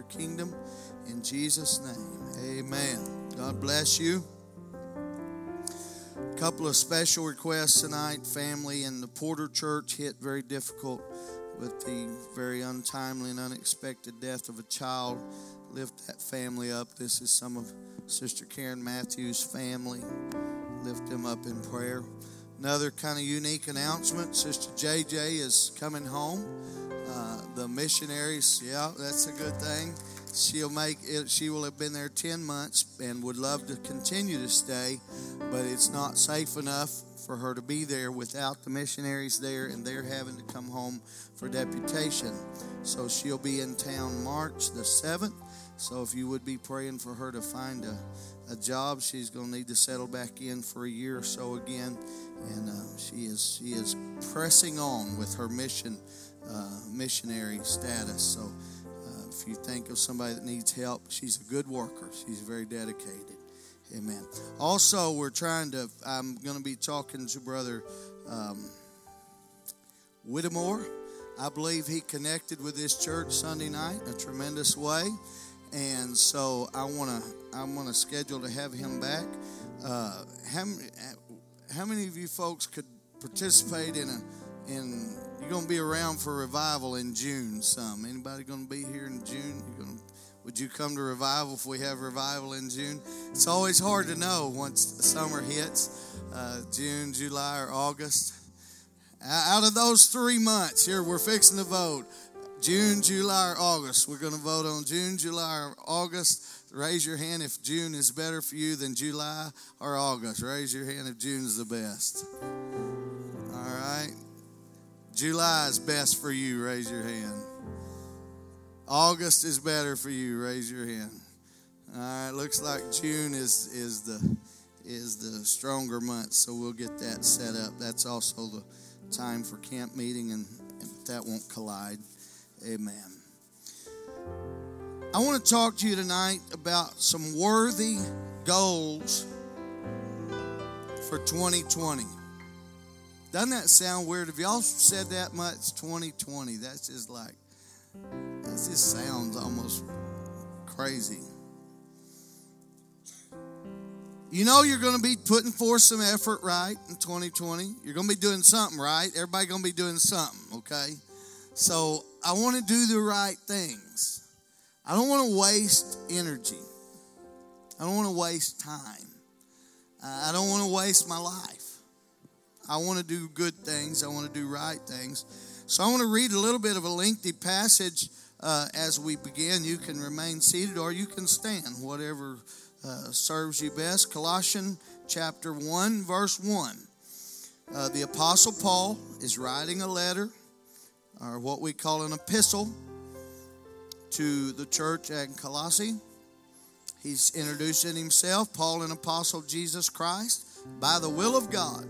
your kingdom. In Jesus' name, amen. God bless you. A couple of special requests tonight. Family in the Porter Church hit very difficult with the very untimely and unexpected death of a child. Lift that family up. This is some of Sister Karen Matthews' family. Lift them up in prayer. Another kind of unique announcement Sister JJ is coming home. The missionaries, yeah, that's a good thing. She'll make it, she will have been there 10 months and would love to continue to stay, but it's not safe enough for her to be there without the missionaries there and they're having to come home for deputation. So she'll be in town March the 7th. So if you would be praying for her to find a, a job, she's going to need to settle back in for a year or so again. And uh, she is she is pressing on with her mission uh, missionary status. So uh, if you think of somebody that needs help, she's a good worker. She's very dedicated. Amen. Also, we're trying to. I'm going to be talking to Brother um, Whittemore. I believe he connected with this church Sunday night in a tremendous way, and so I want to. I want to schedule to have him back. Uh, how, how many of you folks could participate in a in you're going to be around for revival in June some. Anybody going to be here in June? To, would you come to revival if we have revival in June? It's always hard to know once summer hits, uh, June, July, or August. Out of those three months, here we're fixing to vote. June, July, or August. We're going to vote on June, July, or August. Raise your hand if June is better for you than July or August. Raise your hand if June is the best. July is best for you. Raise your hand. August is better for you. Raise your hand. All right. Looks like June is is the is the stronger month, so we'll get that set up. That's also the time for camp meeting, and that won't collide. Amen. I want to talk to you tonight about some worthy goals for 2020. Doesn't that sound weird? Have y'all said that much? 2020. That's just like, that just sounds almost crazy. You know you're going to be putting forth some effort, right, in 2020. You're going to be doing something, right? Everybody going to be doing something, okay? So I want to do the right things. I don't want to waste energy. I don't want to waste time. I don't want to waste my life. I want to do good things. I want to do right things. So I want to read a little bit of a lengthy passage uh, as we begin. You can remain seated or you can stand, whatever uh, serves you best. Colossians chapter 1, verse 1. Uh, the Apostle Paul is writing a letter, or what we call an epistle, to the church at Colossae. He's introducing himself, Paul, an apostle of Jesus Christ, by the will of God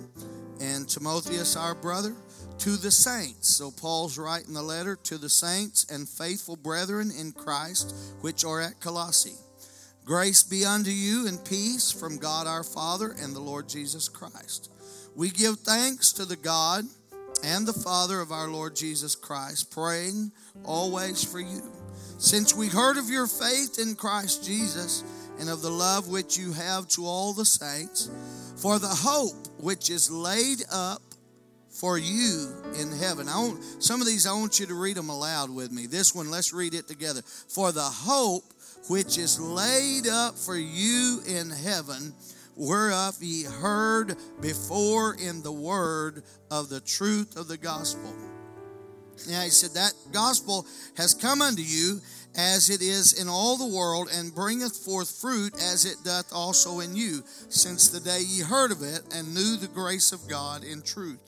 and Timotheus, our brother, to the saints. So Paul's writing the letter to the saints and faithful brethren in Christ, which are at Colossae. Grace be unto you and peace from God our Father and the Lord Jesus Christ. We give thanks to the God and the Father of our Lord Jesus Christ, praying always for you. Since we heard of your faith in Christ Jesus and of the love which you have to all the saints, for the hope which is laid up for you in heaven. I want, some of these, I want you to read them aloud with me. This one, let's read it together. For the hope which is laid up for you in heaven, whereof ye heard before in the word of the truth of the gospel. Now he said, That gospel has come unto you as it is in all the world, and bringeth forth fruit as it doth also in you, since the day ye heard of it, and knew the grace of God in truth.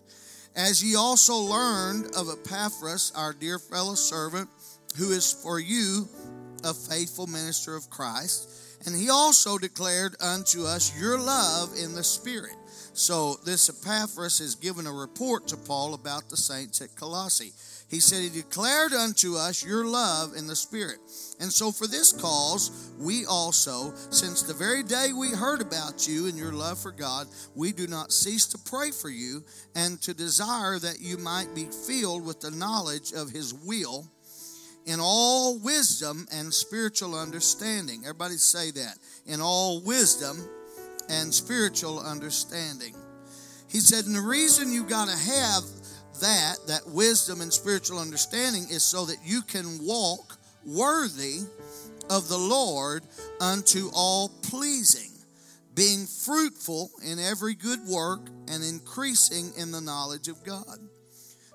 As ye also learned of Epaphras, our dear fellow servant, who is for you a faithful minister of Christ, and he also declared unto us your love in the Spirit. So this Epaphras is given a report to Paul about the saints at Colossae. He said, He declared unto us your love in the Spirit. And so, for this cause, we also, since the very day we heard about you and your love for God, we do not cease to pray for you and to desire that you might be filled with the knowledge of His will in all wisdom and spiritual understanding. Everybody say that. In all wisdom and spiritual understanding. He said, and the reason you got to have that, that wisdom and spiritual understanding, is so that you can walk worthy of the Lord unto all pleasing, being fruitful in every good work and increasing in the knowledge of God,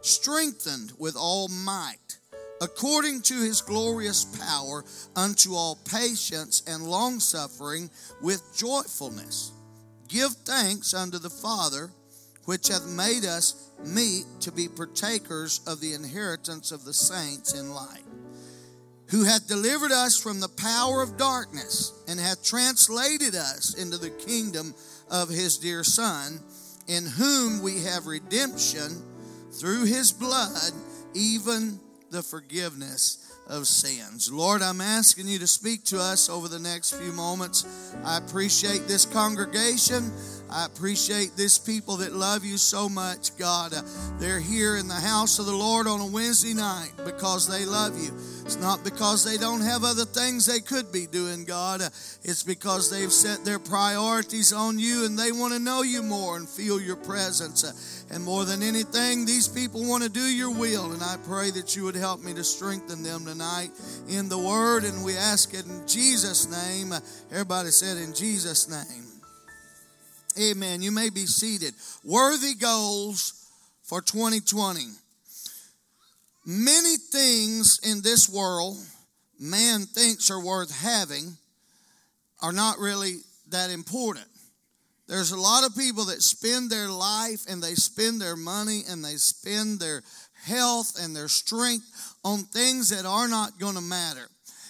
strengthened with all might, according to his glorious power, unto all patience and long suffering with joyfulness. Give thanks unto the Father, which hath made us meet to be partakers of the inheritance of the saints in light who hath delivered us from the power of darkness and hath translated us into the kingdom of his dear Son, in whom we have redemption through his blood, even the forgiveness of sins. Lord, I'm asking you to speak to us over the next few moments. I appreciate this congregation. I appreciate this people that love you so much, God. Uh, they're here in the house of the Lord on a Wednesday night because they love you. It's not because they don't have other things they could be doing, God. It's because they've set their priorities on you and they want to know you more and feel your presence. And more than anything, these people want to do your will. And I pray that you would help me to strengthen them tonight in the word. And we ask it in Jesus' name. Everybody said, in Jesus' name. Amen. You may be seated. Worthy goals for 2020. Many things in this world man thinks are worth having are not really that important. There's a lot of people that spend their life and they spend their money and they spend their health and their strength on things that are not going to matter.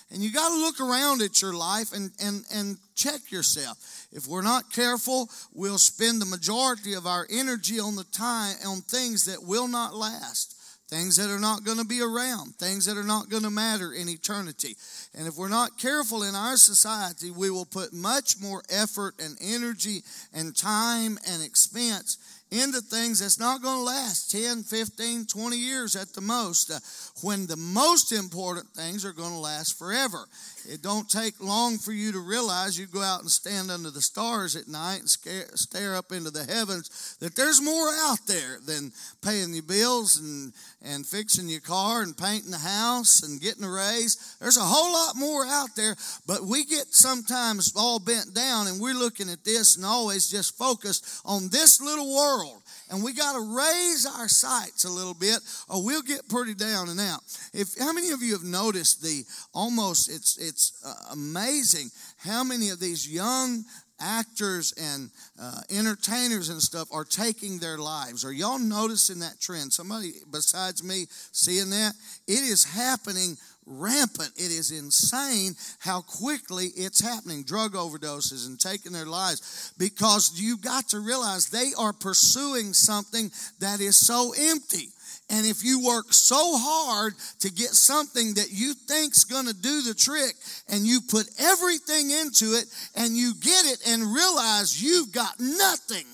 And you got to look around at your life and, and, and check yourself. If we're not careful, we'll spend the majority of our energy on the time on things that will not last. Things that are not going to be around, things that are not going to matter in eternity. And if we're not careful in our society, we will put much more effort and energy and time and expense into things that's not going to last 10, 15, 20 years at the most, uh, when the most important things are going to last forever. It don't take long for you to realize you go out and stand under the stars at night and scare, stare up into the heavens that there's more out there than paying your bills and, and fixing your car and painting the house and getting a raise. There's a whole lot more out there, but we get sometimes all bent down and we're looking at this and always just focused on this little world and we got to raise our sights a little bit or we'll get pretty down and out if how many of you have noticed the almost it's it's uh, amazing how many of these young actors and uh, entertainers and stuff are taking their lives are y'all noticing that trend somebody besides me seeing that it is happening rampant. It is insane how quickly it's happening. Drug overdoses and taking their lives because you've got to realize they are pursuing something that is so empty. And if you work so hard to get something that you think's going to do the trick and you put everything into it and you get it and realize you've got nothing.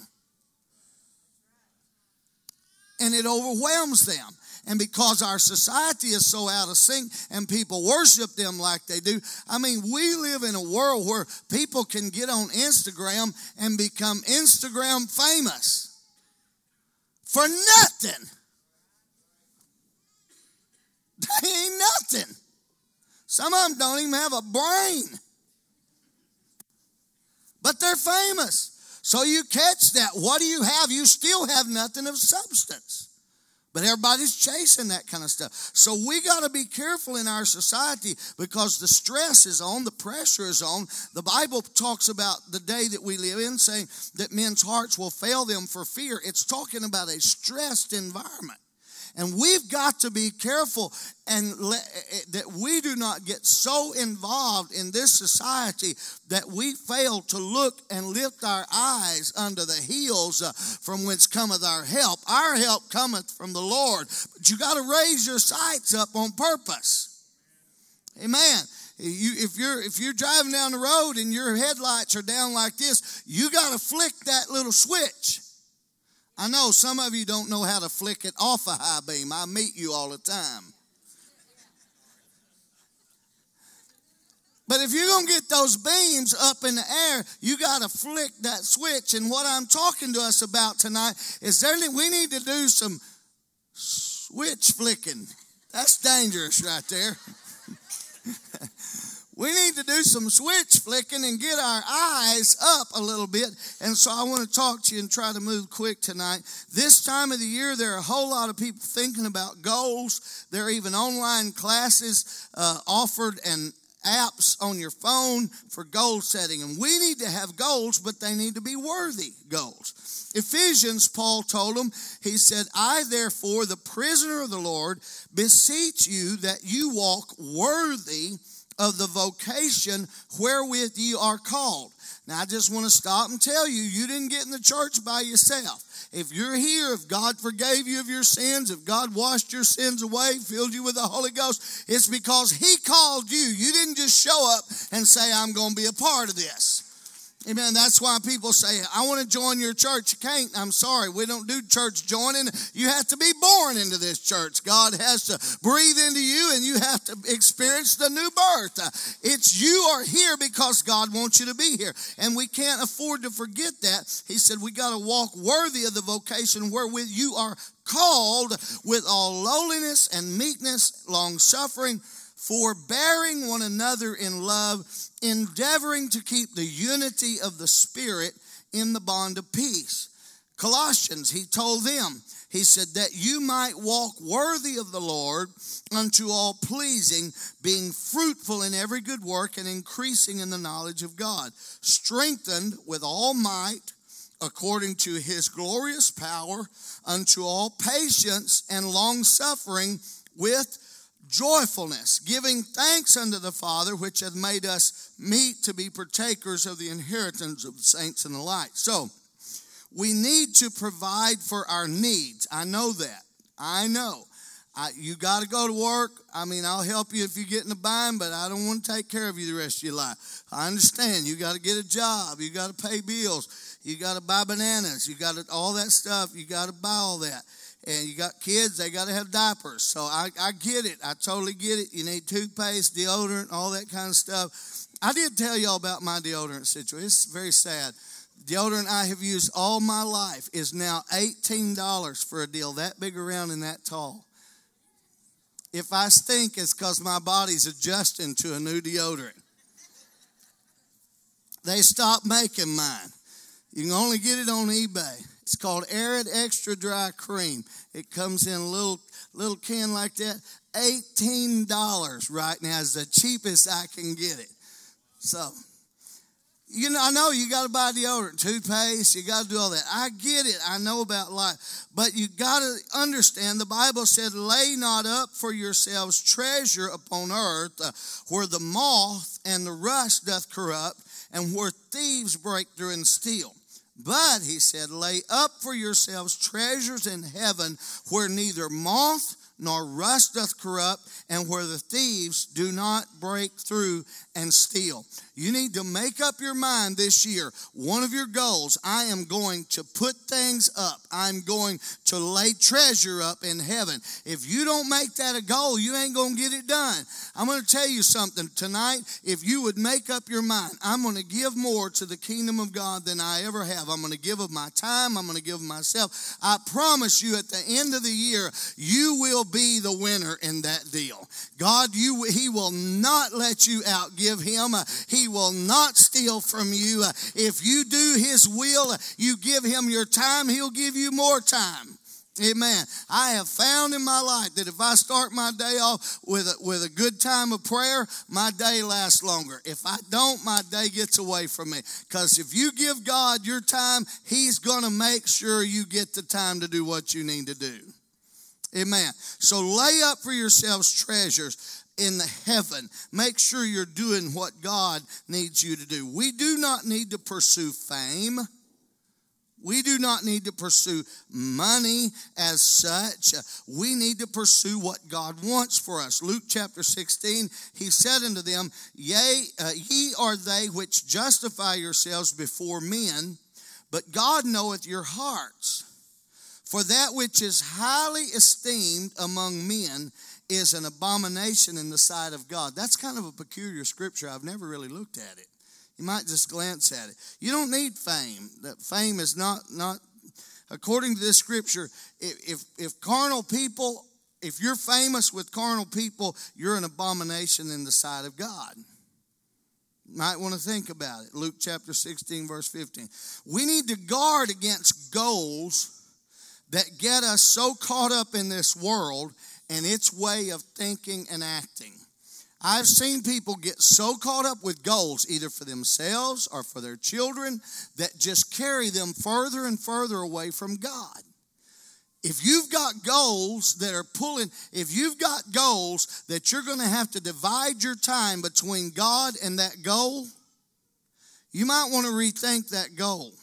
And it overwhelms them. And because our society is so out of sync and people worship them like they do, I mean, we live in a world where people can get on Instagram and become Instagram famous for nothing. They ain't nothing. Some of them don't even have a brain. But they're famous. So you catch that. What do you have? You still have nothing of substance. But everybody's chasing that kind of stuff. So we got to be careful in our society because the stress is on, the pressure is on. The Bible talks about the day that we live in, saying that men's hearts will fail them for fear. It's talking about a stressed environment. And we've got to be careful and eh, eh, that we do not get so involved in this society that we fail to look and lift our eyes under the heels uh, from whence cometh our help. Our help cometh from the Lord. But you got to raise your sights up on purpose. Amen. You, if you're if you're driving down the road and your headlights are down like this, you got to flick that little switch. I know some of you don't know how to flick it off a high beam. I meet you all the time. But if you're going to get those beams up in the air, you got to flick that switch. And what I'm talking to us about tonight is there, we need to do some switch flicking. That's dangerous right there. we need to do some switch flicking and get our eyes up a little bit. And so I want to talk to you and try to move quick tonight. This time of the year, there are a whole lot of people thinking about goals. There are even online classes uh, offered and apps on your phone for goal setting. And we need to have goals, but they need to be worthy goals. Ephesians, Paul told them, he said, I therefore, the prisoner of the Lord, beseech you that you walk worthy of the vocation wherewith you are called. Now, I just want to stop and tell you, you didn't get in the church by yourself. If you're here, if God forgave you of your sins, if God washed your sins away, filled you with the Holy Ghost, it's because He called you. You didn't just show up and say, I'm going to be a part of this. Amen. That's why people say, I want to join your church. You can't. I'm sorry. We don't do church joining. You have to be born into this church. God has to breathe into you and you have to experience the new birth. It's you are here because God wants you to be here. And we can't afford to forget that. He said, we got to walk worthy of the vocation wherewith you are called with all lowliness and meekness, long suffering forbearing one another in love, endeavoring to keep the unity of the Spirit in the bond of peace. Colossians, he told them, he said, that you might walk worthy of the Lord unto all pleasing, being fruitful in every good work and increasing in the knowledge of God, strengthened with all might according to his glorious power unto all patience and long suffering with joyfulness, giving thanks unto the Father, which hath made us meet to be partakers of the inheritance of the saints in the light. So, we need to provide for our needs. I know that. I know. I, you got to go to work. I mean, I'll help you if you get in a bind, but I don't want to take care of you the rest of your life. I understand. You got to get a job. You got to pay bills. You got to buy bananas. You got to all that stuff. You got to buy all that and you got kids, they got to have diapers. So I, I get it. I totally get it. You need toothpaste, deodorant, all that kind of stuff. I did tell y'all about my deodorant situation. It's very sad. Deodorant I have used all my life is now $18 for a deal that big around and that tall. If I stink, it's because my body's adjusting to a new deodorant. They stopped making mine. You can only get it on eBay. It's called Arid Extra Dry Cream. It comes in a little little can like that. $18 right now is the cheapest I can get it. So, you know, I know you got to buy deodorant, toothpaste, you got to do all that. I get it. I know about life. But you got to understand the Bible said, lay not up for yourselves treasure upon earth uh, where the moth and the rust doth corrupt and where thieves break through and steal. But, he said, lay up for yourselves treasures in heaven where neither moth nor rust doth corrupt, and where the thieves do not break through and steal. You need to make up your mind this year. One of your goals, I am going to put things up. I'm going to lay treasure up in heaven. If you don't make that a goal, you ain't going to get it done. I'm going to tell you something tonight. If you would make up your mind, I'm going to give more to the kingdom of God than I ever have. I'm going to give of my time. I'm going to give of myself. I promise you at the end of the year, you will be the winner in that deal. God, you, he will not let you outgive him. He he will not steal from you. If you do His will, you give Him your time, He'll give you more time. Amen. I have found in my life that if I start my day off with a, with a good time of prayer, my day lasts longer. If I don't, my day gets away from me. Because if you give God your time, He's going to make sure you get the time to do what you need to do. Amen. So lay up for yourselves treasures in the heaven. Make sure you're doing what God needs you to do. We do not need to pursue fame. We do not need to pursue money as such. We need to pursue what God wants for us. Luke chapter 16, he said unto them, Yea, uh, ye are they which justify yourselves before men, but God knoweth your hearts. For that which is highly esteemed among men is an abomination in the sight of God. That's kind of a peculiar scripture. I've never really looked at it. You might just glance at it. You don't need fame. That fame is not not according to this scripture. If if carnal people, if you're famous with carnal people, you're an abomination in the sight of God. Might want to think about it. Luke chapter 16, verse 15. We need to guard against goals that get us so caught up in this world and its way of thinking and acting. I've seen people get so caught up with goals, either for themselves or for their children, that just carry them further and further away from God. If you've got goals that are pulling, if you've got goals that you're going to have to divide your time between God and that goal, you might want to rethink that goal.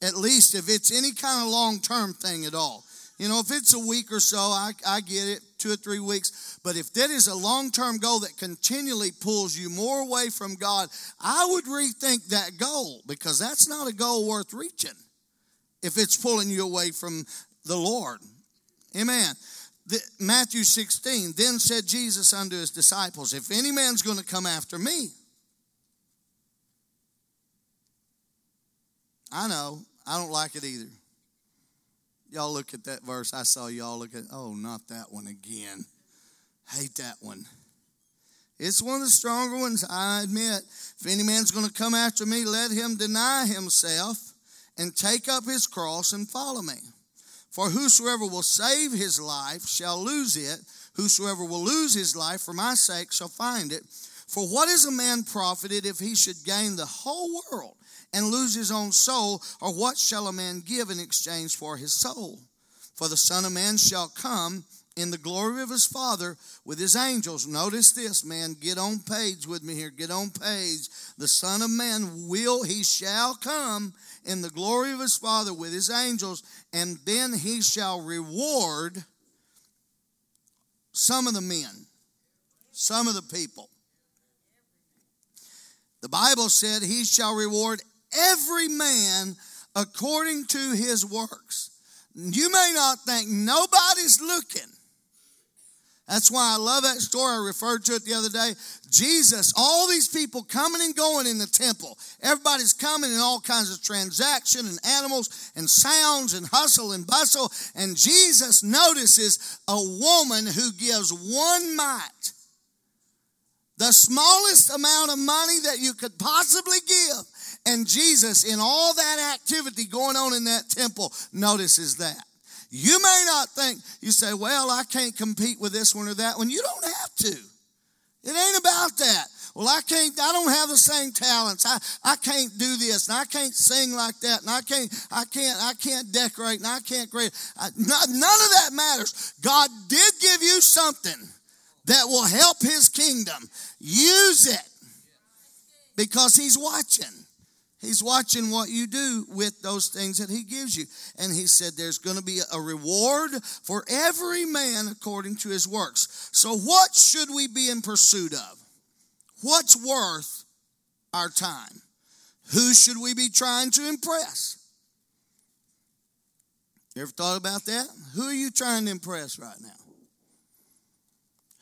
At least if it's any kind of long term thing at all. You know, if it's a week or so, I, I get it, two or three weeks. But if that is a long term goal that continually pulls you more away from God, I would rethink that goal because that's not a goal worth reaching if it's pulling you away from the Lord. Amen. The, Matthew 16, then said Jesus unto his disciples, If any man's going to come after me, I know, I don't like it either. Y'all look at that verse. I saw y'all look at, oh, not that one again. Hate that one. It's one of the stronger ones, I admit. If any man's going to come after me, let him deny himself and take up his cross and follow me. For whosoever will save his life shall lose it. Whosoever will lose his life for my sake shall find it. For what is a man profited if he should gain the whole world and lose his own soul? Or what shall a man give in exchange for his soul? For the Son of Man shall come in the glory of his Father with his angels. Notice this, man. Get on page with me here. Get on page. The Son of Man will, he shall come in the glory of his Father with his angels, and then he shall reward some of the men, some of the people. The Bible said, He shall reward every man according to his works. You may not think nobody's looking. That's why I love that story. I referred to it the other day. Jesus, all these people coming and going in the temple. Everybody's coming in all kinds of transaction and animals and sounds and hustle and bustle. And Jesus notices a woman who gives one mite the smallest amount of money that you could possibly give. And Jesus, in all that activity going on in that temple, notices that. You may not think, you say, well, I can't compete with this one or that one. You don't have to. It ain't about that. Well, I can't, I don't have the same talents. I, I can't do this and I can't sing like that and I can't, I can't, I can't decorate and I can't create. I, not, none of that matters. God did give you something that will help his kingdom. Use it because he's watching. He's watching what you do with those things that he gives you. And he said there's going to be a reward for every man according to his works. So, what should we be in pursuit of? What's worth our time? Who should we be trying to impress? You ever thought about that? Who are you trying to impress right now?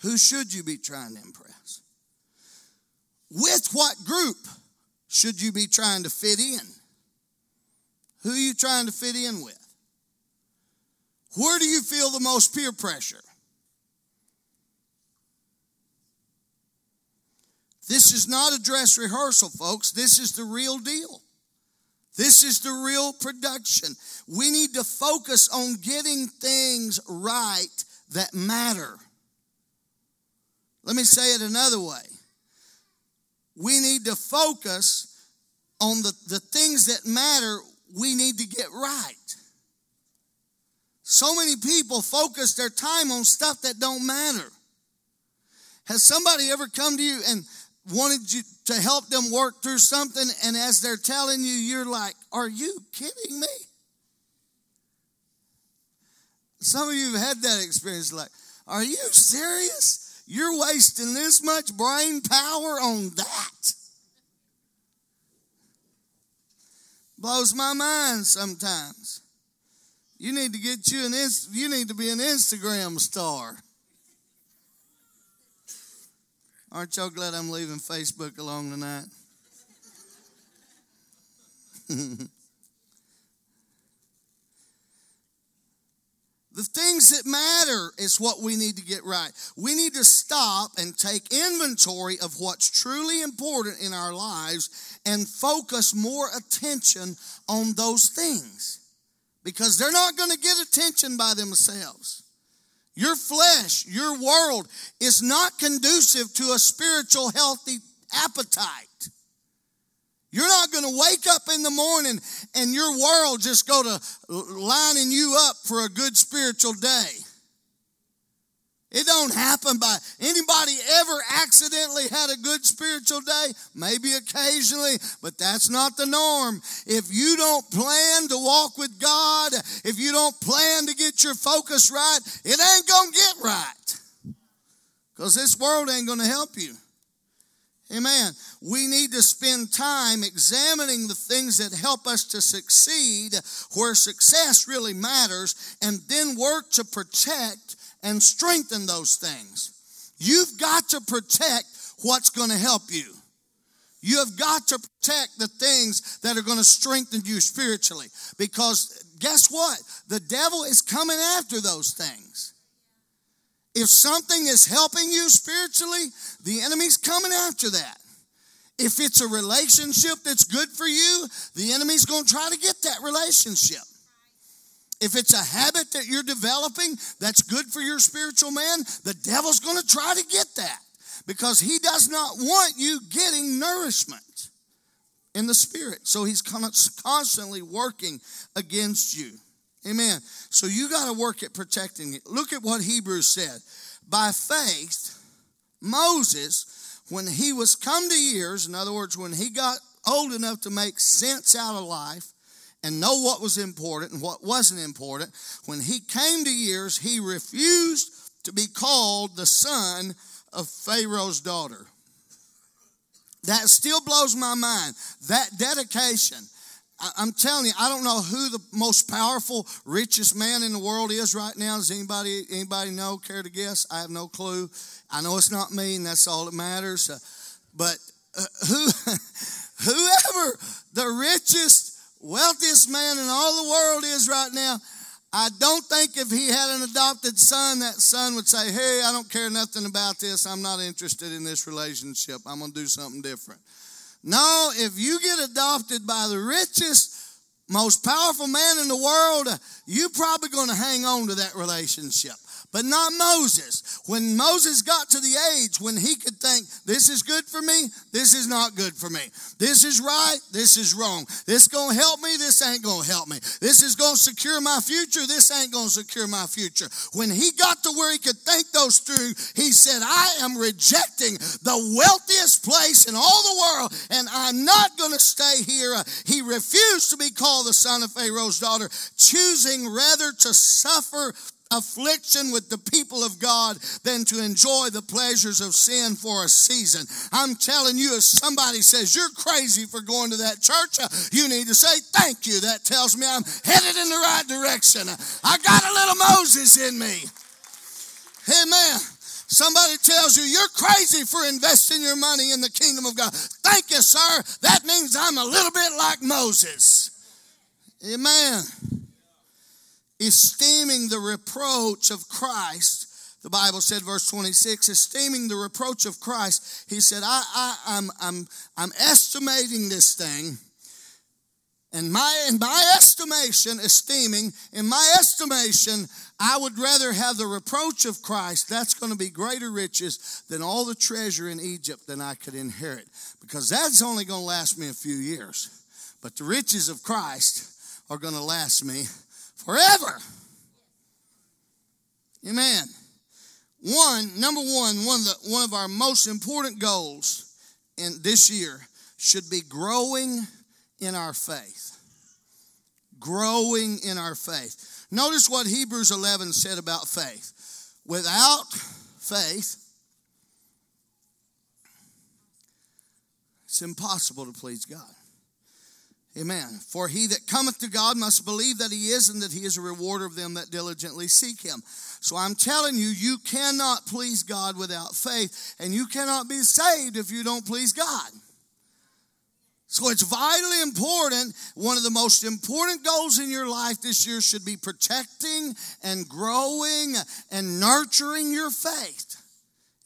Who should you be trying to impress? With what group should you be trying to fit in? Who are you trying to fit in with? Where do you feel the most peer pressure? This is not a dress rehearsal, folks. This is the real deal. This is the real production. We need to focus on getting things right that matter. Let me say it another way. We need to focus on the, the things that matter, we need to get right. So many people focus their time on stuff that don't matter. Has somebody ever come to you and wanted you to help them work through something, and as they're telling you, you're like, Are you kidding me? Some of you have had that experience like, Are you serious? You're wasting this much brain power on that. Blows my mind sometimes. You need to get you an you need to be an Instagram star. Aren't y'all glad I'm leaving Facebook alone tonight? The things that matter is what we need to get right. We need to stop and take inventory of what's truly important in our lives and focus more attention on those things because they're not going to get attention by themselves. Your flesh, your world is not conducive to a spiritual, healthy appetite. You're not going to wake up in the morning and your world just go to lining you up for a good spiritual day. It don't happen by anybody ever accidentally had a good spiritual day? Maybe occasionally, but that's not the norm. If you don't plan to walk with God, if you don't plan to get your focus right, it ain't going to get right. Because this world ain't going to help you. Amen. We need to spend time examining the things that help us to succeed where success really matters and then work to protect and strengthen those things. You've got to protect what's going to help you. You have got to protect the things that are going to strengthen you spiritually because guess what? The devil is coming after those things. If something is helping you spiritually, the enemy's coming after that. If it's a relationship that's good for you, the enemy's going to try to get that relationship. If it's a habit that you're developing that's good for your spiritual man, the devil's going to try to get that because he does not want you getting nourishment in the spirit. So he's constantly working against you. Amen. So you got to work at protecting it. Look at what Hebrews said. By faith, Moses, when he was come to years, in other words, when he got old enough to make sense out of life and know what was important and what wasn't important, when he came to years, he refused to be called the son of Pharaoh's daughter. That still blows my mind. That dedication I'm telling you, I don't know who the most powerful, richest man in the world is right now. Does anybody anybody know? Care to guess? I have no clue. I know it's not me, and that's all that matters. Uh, but uh, who, whoever the richest, wealthiest man in all the world is right now, I don't think if he had an adopted son, that son would say, "Hey, I don't care nothing about this. I'm not interested in this relationship. I'm going to do something different." No, if you get adopted by the richest, most powerful man in the world, you're probably going to hang on to that relationship but not Moses. When Moses got to the age when he could think, this is good for me, this is not good for me. This is right, this is wrong. This to help me, this ain't to help me. This is to secure my future, this ain't to secure my future. When he got to where he could think those through, he said, I am rejecting the wealthiest place in all the world, and I'm not to stay here. He refused to be called the son of Pharaoh's daughter, choosing rather to suffer affliction with the people of God than to enjoy the pleasures of sin for a season. I'm telling you, if somebody says you're crazy for going to that church, uh, you need to say thank you. That tells me I'm headed in the right direction. I got a little Moses in me. Amen. Somebody tells you you're crazy for investing your money in the kingdom of God. Thank you, sir. That means I'm a little bit like Moses. Amen esteeming the reproach of Christ. The Bible said, verse 26, esteeming the reproach of Christ, he said, I, I, I'm, I'm, I'm estimating this thing. And my, in my estimation, esteeming, in my estimation, I would rather have the reproach of Christ. That's going to be greater riches than all the treasure in Egypt than I could inherit. Because that's only going to last me a few years. But the riches of Christ are going to last me forever. Amen. One, number one, one of, the, one of our most important goals in this year should be growing in our faith. Growing in our faith. Notice what Hebrews 11 said about faith. Without faith, it's impossible to please God. Amen. For he that cometh to God must believe that he is and that he is a rewarder of them that diligently seek him. So I'm telling you, you cannot please God without faith, and you cannot be saved if you don't please God. So it's vitally important. One of the most important goals in your life this year should be protecting and growing and nurturing your faith.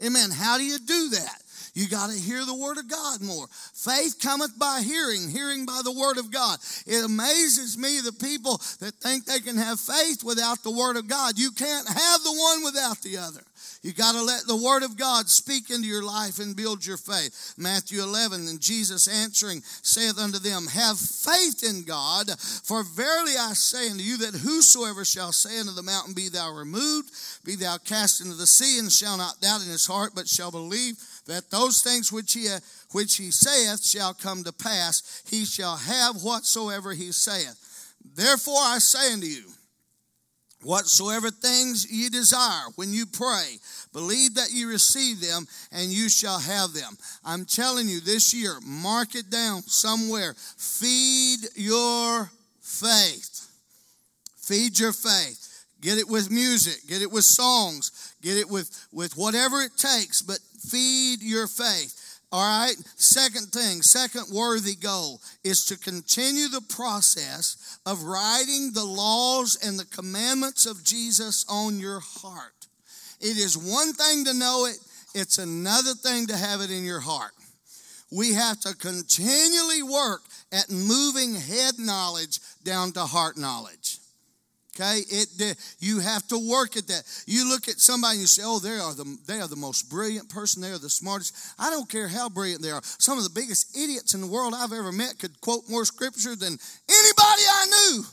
Amen. How do you do that? You got to hear the word of God more. Faith cometh by hearing, hearing by the word of God. It amazes me the people that think they can have faith without the word of God. You can't have the one without the other. You got to let the word of God speak into your life and build your faith. Matthew 11, and Jesus answering saith unto them, Have faith in God, for verily I say unto you that whosoever shall say unto the mountain, Be thou removed, be thou cast into the sea, and shall not doubt in his heart, but shall believe that those things which he, which he saith shall come to pass, he shall have whatsoever he saith. Therefore I say unto you, Whatsoever things ye desire when you pray, believe that you receive them and you shall have them. I'm telling you this year, mark it down somewhere. Feed your faith. Feed your faith. Get it with music, get it with songs, get it with, with whatever it takes, but feed your faith. All right. Second thing, second worthy goal is to continue the process of writing the laws and the commandments of Jesus on your heart. It is one thing to know it, it's another thing to have it in your heart. We have to continually work at moving head knowledge down to heart knowledge. Okay, it you have to work at that. You look at somebody and you say, "Oh, they are the they are the most brilliant person. They are the smartest." I don't care how brilliant they are. Some of the biggest idiots in the world I've ever met could quote more scripture than anybody I knew.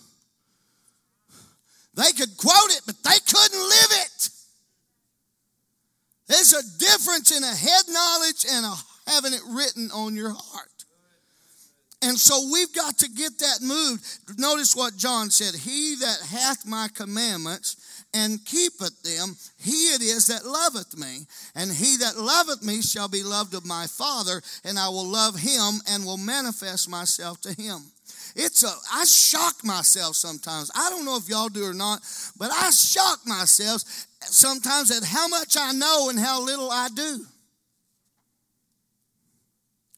They could quote it, but they couldn't live it. There's a difference in a head knowledge and a, having it written on your heart. And so we've got to get that moved. Notice what John said He that hath my commandments and keepeth them, he it is that loveth me. And he that loveth me shall be loved of my Father, and I will love him and will manifest myself to him. It's a, I shock myself sometimes. I don't know if y'all do or not, but I shock myself sometimes at how much I know and how little I do.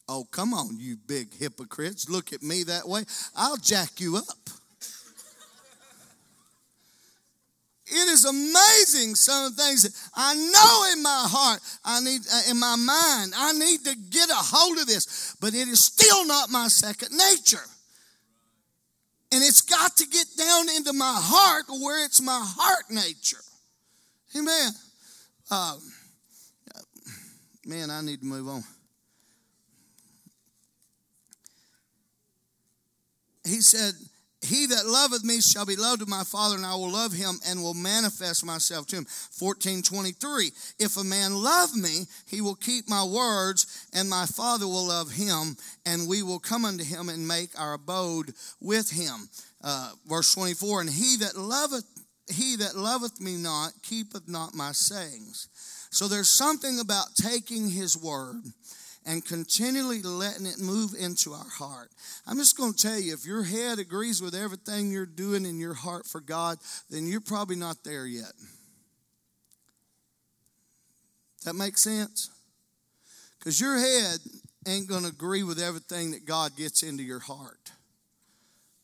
Oh, come on, you big hypocrites. Look at me that way. I'll jack you up. It is amazing some things that I know in my heart, I need uh, in my mind, I need to get a hold of this, but it is still not my second nature. And it's got to get down into my heart where it's my heart nature. Amen. Um, man, I need to move on. He said, He that loveth me shall be loved of my Father, and I will love him and will manifest myself to him. 1423. If a man love me, he will keep my words, and my Father will love him, and we will come unto him and make our abode with him. Uh, verse 24. And he that loveth he that loveth me not keepeth not my sayings. So there's something about taking his word and continually letting it move into our heart. I'm just going to tell you if your head agrees with everything you're doing in your heart for God, then you're probably not there yet. That makes sense? Because your head ain't going to agree with everything that God gets into your heart.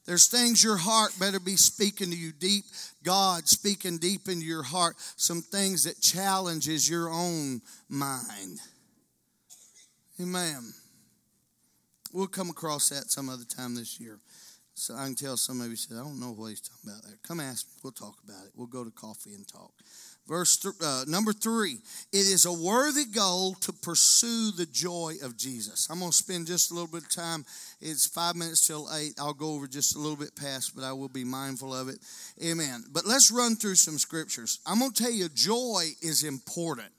There's things your heart better be speaking to you deep. God speaking deep into your heart. Some things that challenges your own mind. Amen. We'll come across that some other time this year. So I can tell some of you said, I don't know what he's talking about there. Come ask me. We'll talk about it. We'll go to coffee and talk. Verse th- uh, number three, it is a worthy goal to pursue the joy of Jesus. I'm going to spend just a little bit of time. It's five minutes till eight. I'll go over just a little bit past, but I will be mindful of it. Amen. But let's run through some scriptures. I'm going to tell you, joy is important.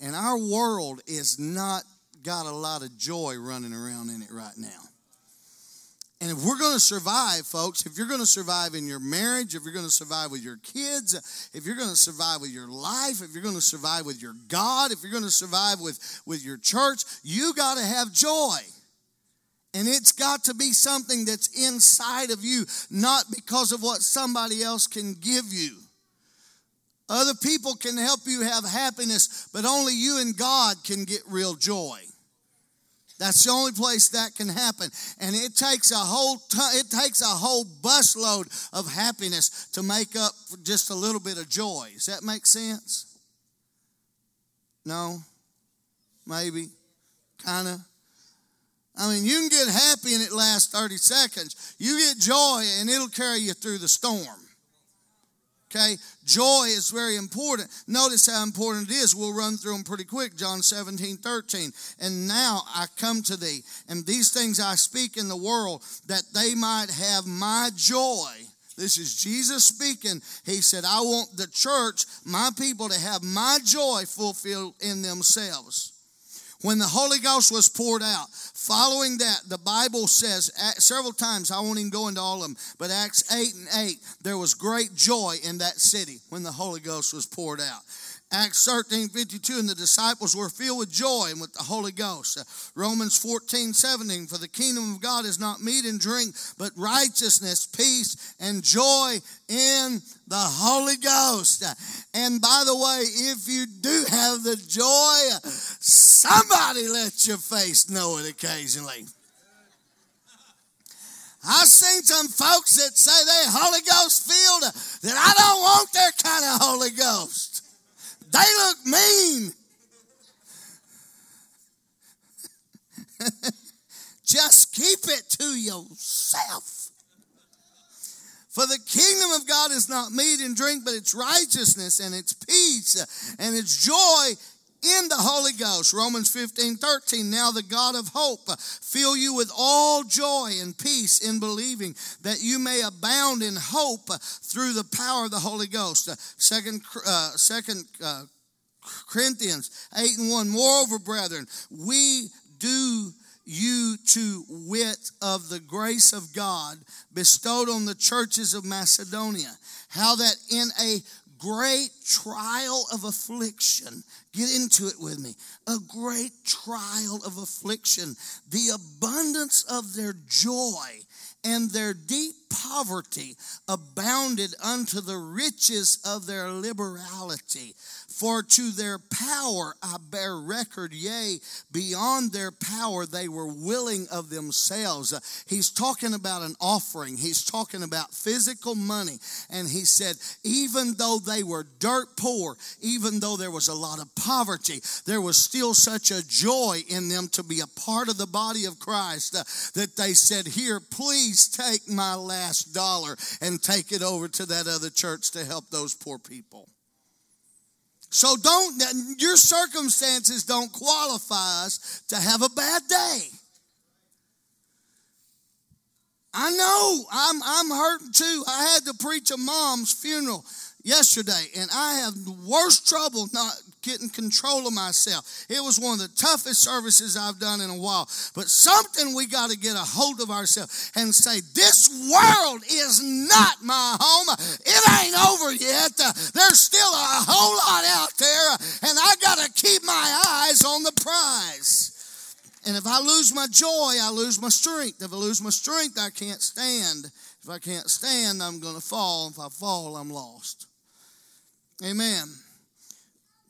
And our world is not got a lot of joy running around in it right now. And if we're going to survive, folks, if you're going to survive in your marriage, if you're going to survive with your kids, if you're going to survive with your life, if you're going to survive with your God, if you're going to survive with, with your church, you got to have joy. And it's got to be something that's inside of you, not because of what somebody else can give you. Other people can help you have happiness, but only you and God can get real joy. That's the only place that can happen. And it takes a whole it takes a whole busload of happiness to make up for just a little bit of joy. Does that make sense? No? Maybe? Kind of? I mean, you can get happy and it lasts 30 seconds. You get joy and it'll carry you through the storm. Okay? Joy is very important. Notice how important it is. We'll run through them pretty quick. John 17, 13. And now I come to thee, and these things I speak in the world, that they might have my joy. This is Jesus speaking. He said, I want the church, my people, to have my joy fulfilled in themselves. When the Holy Ghost was poured out, following that, the Bible says several times, I won't even go into all of them, but Acts 8 and 8, there was great joy in that city when the Holy Ghost was poured out. Acts 13, 52, and the disciples were filled with joy and with the Holy Ghost. Uh, Romans 14, 17, for the kingdom of God is not meat and drink, but righteousness, peace, and joy in the Holy Ghost. Uh, and by the way, if you do have the joy, somebody let your face know it occasionally. I've seen some folks that say they're Holy Ghost filled that I don't want their kind of Holy Ghost. They look mean. Just keep it to yourself. For the kingdom of God is not meat and drink, but it's righteousness and it's peace and it's joy in the Holy Ghost. Romans 15, 13. Now the God of hope fill you with all joy and peace in believing that you may abound in hope through the power of the Holy Ghost. Second, uh, second uh, Corinthians 8 and 1. Moreover, brethren, we do you to wit of the grace of God bestowed on the churches of Macedonia, how that in a great trial of affliction, get into it with me, a great trial of affliction, the abundance of their joy and their deep poverty abounded unto the riches of their liberality. For to their power I bear record, yea, beyond their power they were willing of themselves. He's talking about an offering, he's talking about physical money. And he said, even though they were dirt poor, even though there was a lot of poverty, there was still such a joy in them to be a part of the body of Christ uh, that they said, Here, please take my last dollar and take it over to that other church to help those poor people. So don't, your circumstances don't qualify us to have a bad day. I know I'm, I'm hurting too. I had to preach a mom's funeral yesterday, and I have the worst trouble not getting control of myself. It was one of the toughest services I've done in a while. But something we got to get a hold of ourselves and say, This world is not my home. It ain't over yet. There's still a whole lot out there, and I got to keep my eyes on the prize. And if I lose my joy, I lose my strength. If I lose my strength, I can't stand. If I can't stand, I'm going to fall. If I fall, I'm lost. Amen.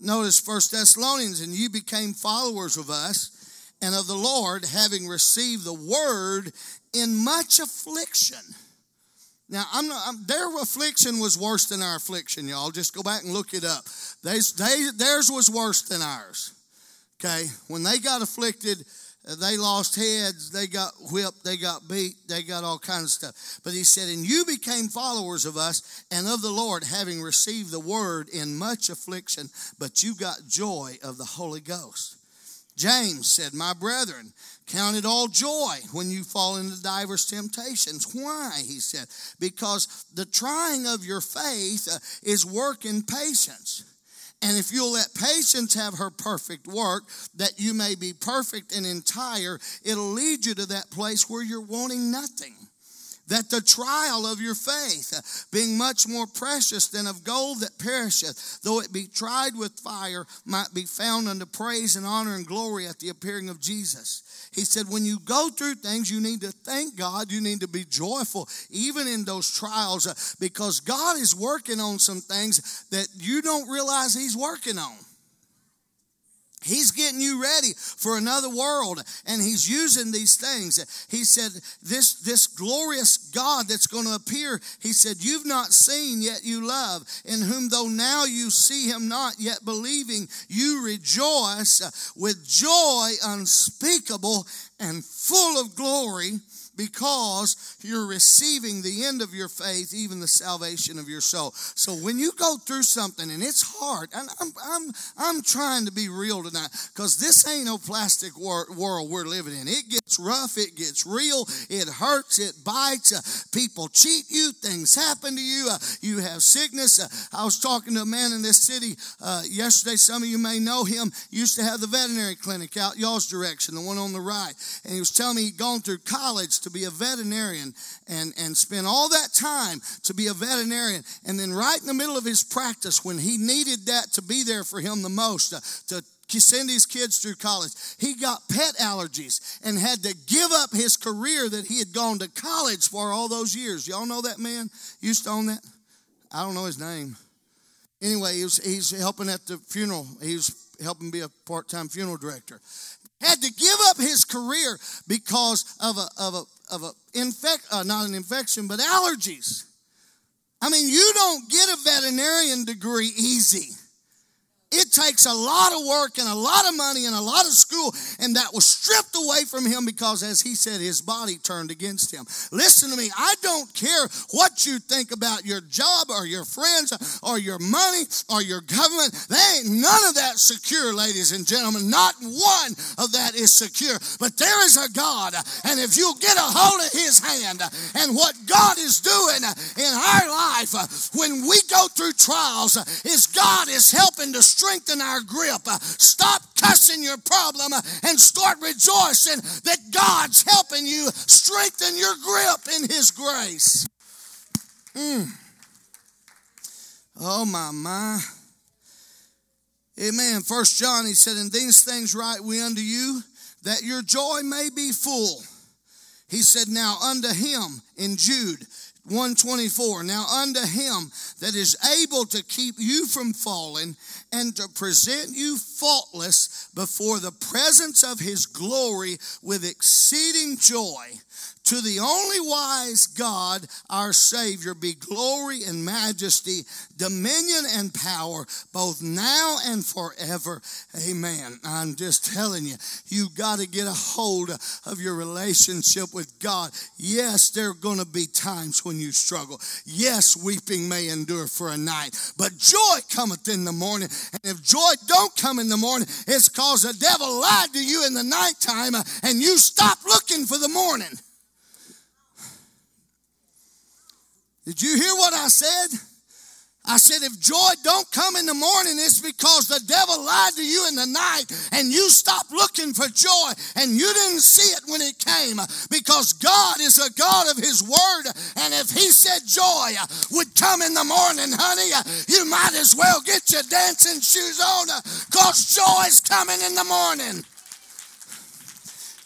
Notice First Thessalonians, and you became followers of us and of the Lord, having received the word in much affliction. Now, I'm not, I'm, their affliction was worse than our affliction, y'all. Just go back and look it up. They, they, theirs was worse than ours. Okay? When they got afflicted, they lost heads, they got whipped, they got beat, they got all kinds of stuff. But he said, And you became followers of us and of the Lord, having received the word in much affliction, but you got joy of the Holy Ghost. James said, My brethren, count it all joy when you fall into diverse temptations. Why? He said, Because the trying of your faith uh, is working patience. And if you'll let patience have her perfect work, that you may be perfect and entire, it'll lead you to that place where you're wanting nothing. that the trial of your faith, being much more precious than of gold that perisheth, though it be tried with fire, might be found unto praise and honor and glory at the appearing of Jesus. He said, when you go through things, you need to thank God. You need to be joyful, even in those trials, uh, because God is working on some things that you don't realize He's working on. He's getting you ready for another world, and he's using these things. He said, This, this glorious God that's going to appear, he said, You've not seen, yet you love, in whom though now you see him not, yet believing, you rejoice with joy unspeakable and full of glory because you're receiving the end of your faith, even the salvation of your soul. So when you go through something and it's hard, and I'm, I'm, I'm trying to be real tonight because this ain't no plastic wor- world we're living in. It gets rough, it gets real, it hurts, it bites. Uh, people cheat you, things happen to you, uh, you have sickness. Uh, I was talking to a man in this city uh, yesterday. Some of you may know him. Used to have the veterinary clinic out y'all's direction, the one on the right. And he was telling me he'd gone through college to be a veterinarian and, and spent all that time to be a veterinarian. And then, right in the middle of his practice, when he needed that to be there for him the most, uh, to send his kids through college. He got pet allergies and had to give up his career that he had gone to college for all those years. Y'all know that man? Used to own that? I don't know his name. Anyway, he was, he's helping at the funeral. He was helping be a part time funeral director had to give up his career because of a, of a, of a infect, uh, not an infection, but allergies. I mean, you don't get a veterinarian degree easy. It takes a lot of work and a lot of money and a lot of school, and that was stripped away from him because, as he said, his body turned against him. Listen to me, I don't care what you think about your job or your friends or your money or your government. They ain't none of that secure, ladies and gentlemen. Not one of that is secure. But there is a God, and if you'll get a hold of his hand and what God is doing in our life when we go through trials, is God is helping to strengthen our grip. Stop cussing your problem and start rejoicing that God's helping you strengthen your grip in His grace. Mm. Oh, my, my. Amen. First John, he said, And these things write we unto you, that your joy may be full. He said, Now unto him in Jude 124 now unto him that is able to keep you from falling and to present you faultless before the presence of his glory with exceeding joy to the only wise God, our Savior, be glory and majesty, dominion and power, both now and forever. Amen. I'm just telling you, you got to get a hold of your relationship with God. Yes, there are going to be times when you struggle. Yes, weeping may endure for a night, but joy cometh in the morning. And if joy don't come in the morning, it's because the devil lied to you in the nighttime and you stop looking for the morning. Did you hear what I said? I said, if joy don't come in the morning, it's because the devil lied to you in the night and you stopped looking for joy and you didn't see it when it came because God is a God of his word. And if he said joy would come in the morning, honey, you might as well get your dancing shoes on because joy is coming in the morning.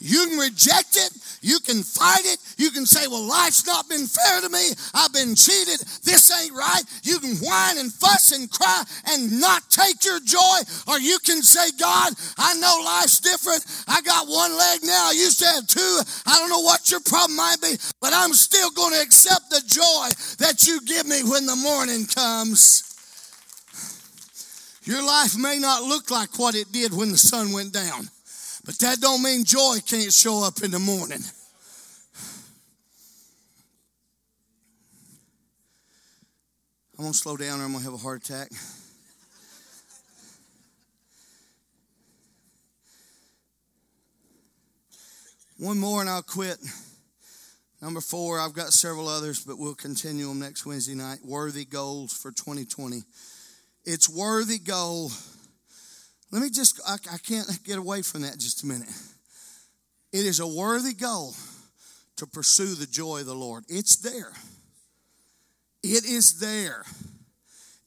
You can reject it. You can fight it. You can say, well, life's not been fair to me. I've been cheated. This ain't right. You can whine and fuss and cry and not take your joy. Or you can say, God, I know life's different. I got one leg now. I used to have two. I don't know what your problem might be, but I'm still going to accept the joy that you give me when the morning comes. Your life may not look like what it did when the sun went down. But that don't mean joy can't show up in the morning. I'm to slow down or I'm to have a heart attack. One more and I'll quit. Number four, I've got several others, but we'll continue them next Wednesday night. Worthy goals for 2020. It's worthy goal let me just, I, I can't get away from that just a minute. It is a worthy goal to pursue the joy of the Lord. It's there. It is there.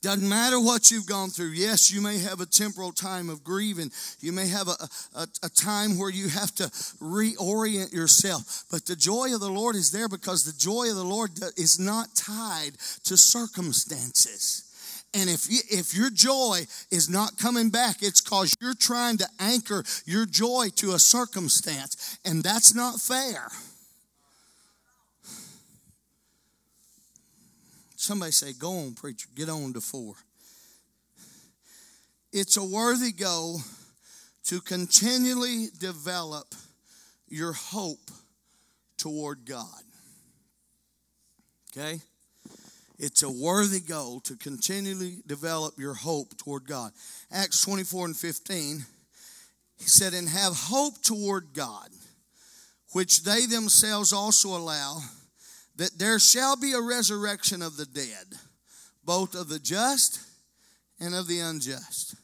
Doesn't matter what you've gone through. Yes, you may have a temporal time of grieving. You may have a, a, a, time where you have to reorient yourself. But the joy of the Lord is there because the joy of the Lord is not tied to circumstances. And if you, if your joy is not coming back, it's because you're trying to anchor your joy to a circumstance, and that's not fair. Somebody say, Go on, preacher, get on to four. It's a worthy goal to continually develop your hope toward God. Okay? It's a worthy goal to continually develop your hope toward God. Acts 24 and 15, he said, And have hope toward God, which they themselves also allow that there shall be a resurrection of the dead, both of the just and of the unjust.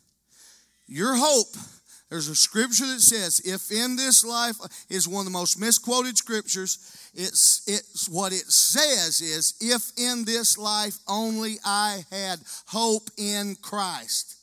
Your hope, there's a scripture that says, if in this life is one of the most misquoted scriptures, it's, it's what it says is, if in this life only I had hope in Christ.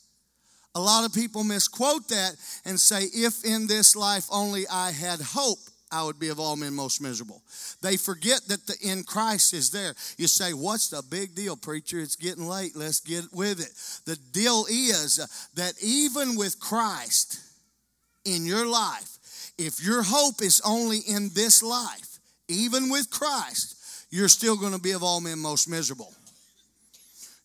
A lot of people misquote that and say, if in this life only I had hope. I would be of all men most miserable. They forget that the in Christ is there. You say, What's the big deal, preacher? It's getting late. Let's get with it. The deal is that even with Christ in your life, if your hope is only in this life, even with Christ, you're still going to be of all men most miserable.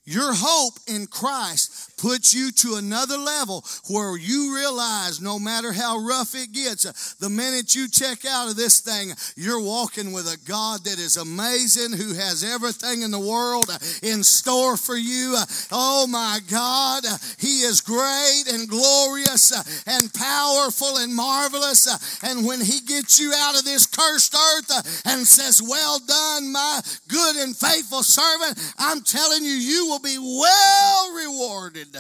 Your hope in Christ puts you to another level where you realize no matter how rough it gets, the minute you check out of this thing, you're walking with a God that is amazing, who has everything in the world in store for you. Oh my God, He is great and glorious and powerful and marvelous. And when He gets you out of this cursed earth and says, Well done, my good and faithful servant, I'm telling you, you will be well rewarded.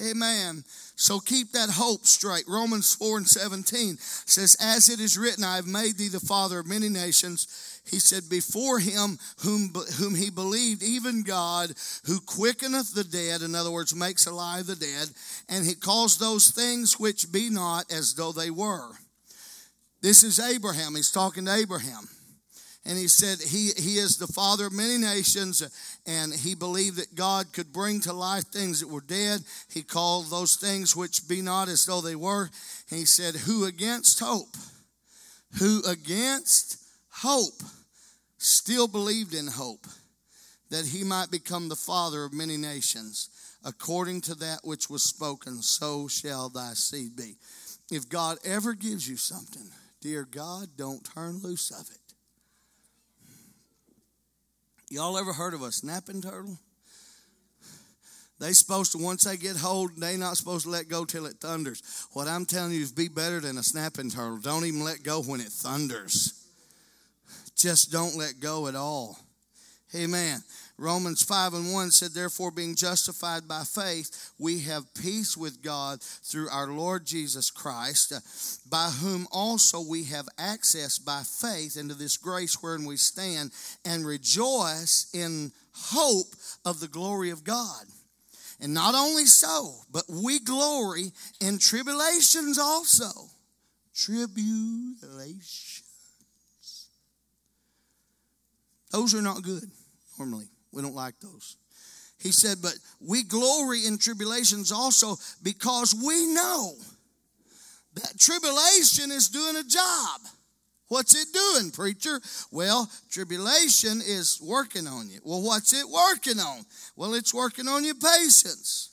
Amen. So keep that hope straight. Romans 4 and 17 says, As it is written, I have made thee the father of many nations. He said, Before him whom, whom he believed, even God, who quickeneth the dead, in other words, makes alive the dead, and he calls those things which be not as though they were. This is Abraham. He's talking to Abraham and he said he, he is the father of many nations and he believed that god could bring to life things that were dead. He called those things which be not as though they were. And he said who against hope? Who against hope? Still believed in hope that he might become the father of many nations. According to that which was spoken so shall thy seed be. If god ever gives you something dear god don't turn loose of it Y'all ever heard of a snapping turtle? They supposed to once they get hold, they not supposed to let go till it thunders. What I'm telling you is be better than a snapping turtle. Don't even let go when it thunders. Just don't let go at all. Amen. Romans 5 and 1 said, Therefore, being justified by faith, we have peace with God through our Lord Jesus Christ, by whom also we have access by faith into this grace wherein we stand and rejoice in hope of the glory of God. And not only so, but we glory in tribulations also. Tribulations. Those are not good normally. We don't like those. He said, But we glory in tribulations also because we know that tribulation is doing a job. What's it doing, preacher? Well, tribulation is working on you. Well, what's it working on? Well, it's working on your patience.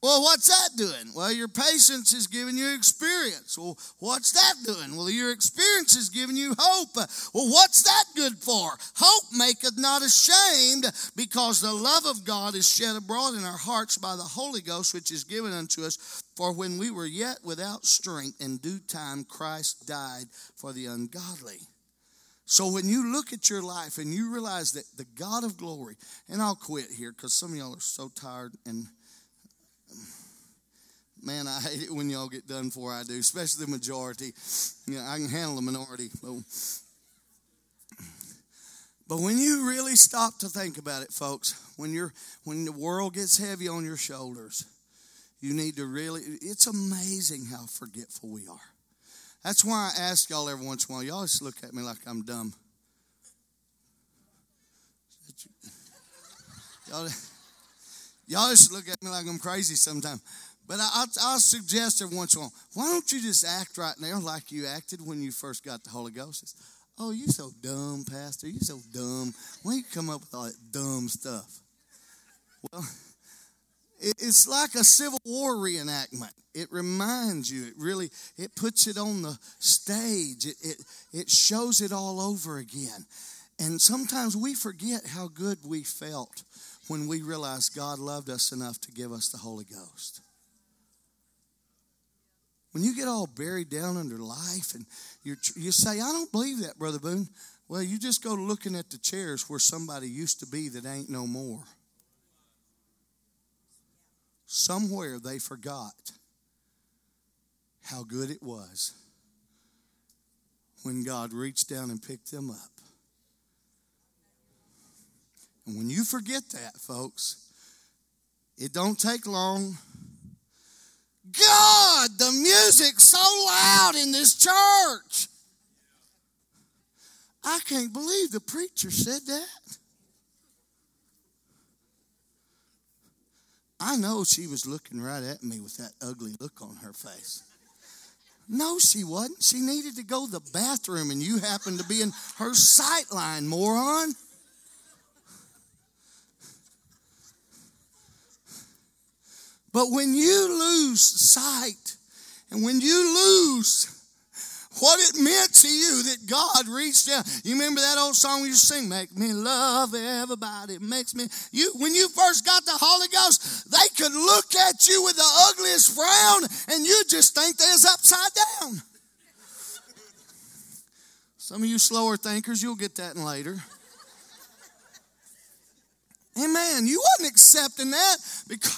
Well, what's that doing? Well, your patience is giving you experience. Well, what's that doing? Well, your experience is giving you hope. Well, what's that good for? Hope maketh not ashamed, because the love of God is shed abroad in our hearts by the Holy Ghost, which is given unto us. For when we were yet without strength, in due time Christ died for the ungodly. So when you look at your life and you realize that the God of glory, and I'll quit here because some of y'all are so tired and Man, I hate it when y'all get done before I do, especially the majority. You know, I can handle the minority. But But when you really stop to think about it, folks, when you're when the world gets heavy on your shoulders, you need to really it's amazing how forgetful we are. That's why I ask y'all every once in a while, y'all just look at me like I'm dumb. Y'all, y'all just look at me like I'm crazy sometimes. But I, will suggest every once in a while, why don't you just act right now like you acted when you first got the Holy Ghost? Oh, you so dumb, Pastor. You so dumb. Why you come up with all that dumb stuff? Well, it's like a Civil War reenactment. It reminds you. It really it puts it on the stage. It it it shows it all over again. And sometimes we forget how good we felt when we realized God loved us enough to give us the Holy Ghost. When you get all buried down under life and you you say, I don't believe that, Brother Boone. Well, you just go looking at the chairs where somebody used to be that ain't no more. Somewhere they forgot how good it was when God reached down and picked them up. And when you forget that, folks, it don't take long God, the music's so loud in this church. I can't believe the preacher said that. I know she was looking right at me with that ugly look on her face. No, she wasn't. She needed to go to the bathroom, and you happened to be in her sight line, moron. But when you lose sight and when you lose what it meant to you that God reached down. You remember that old song to sing, Make Me Love Everybody. It makes me you when you first got the Holy Ghost, they could look at you with the ugliest frown and you just think they was upside down. Some of you slower thinkers, you'll get that in later. Amen. You wasn't accepting that because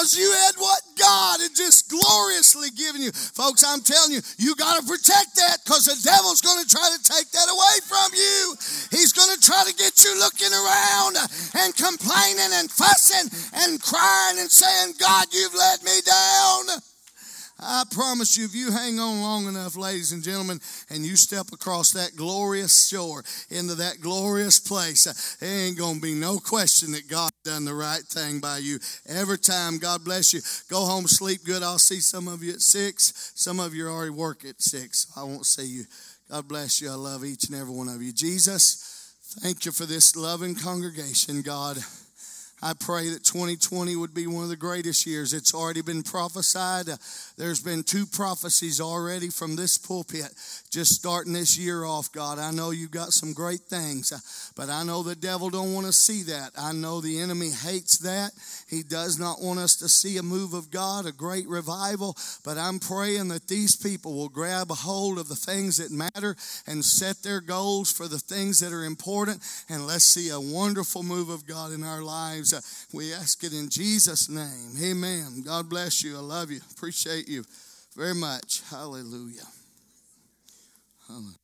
because you had what God had just gloriously given you. Folks, I'm telling you, you got to protect that because the devil's going to try to take that away from you. He's going to try to get you looking around and complaining and fussing and crying and saying, God, you've let me down. I promise you, if you hang on long enough, ladies and gentlemen, and you step across that glorious shore into that glorious place, uh, there ain't going to be no question that God done the right thing by you. Every time, God bless you. Go home, sleep good. I'll see some of you at six. Some of you already work at six. I won't see you. God bless you. I love each and every one of you. Jesus, thank you for this loving congregation, God. I pray that 2020 would be one of the greatest years. It's already been prophesied. There's been two prophecies already from this pulpit just starting this year off, God. I know you've got some great things, uh, but I know the devil don't want to see that. I know the enemy hates that. He does not want us to see a move of God, a great revival, but I'm praying that these people will grab a hold of the things that matter and set their goals for the things that are important and let's see a wonderful move of God in our lives. Uh, we ask it in Jesus name. Amen. God bless you. I love you. Appreciate you very much. Hallelujah. Hallelujah.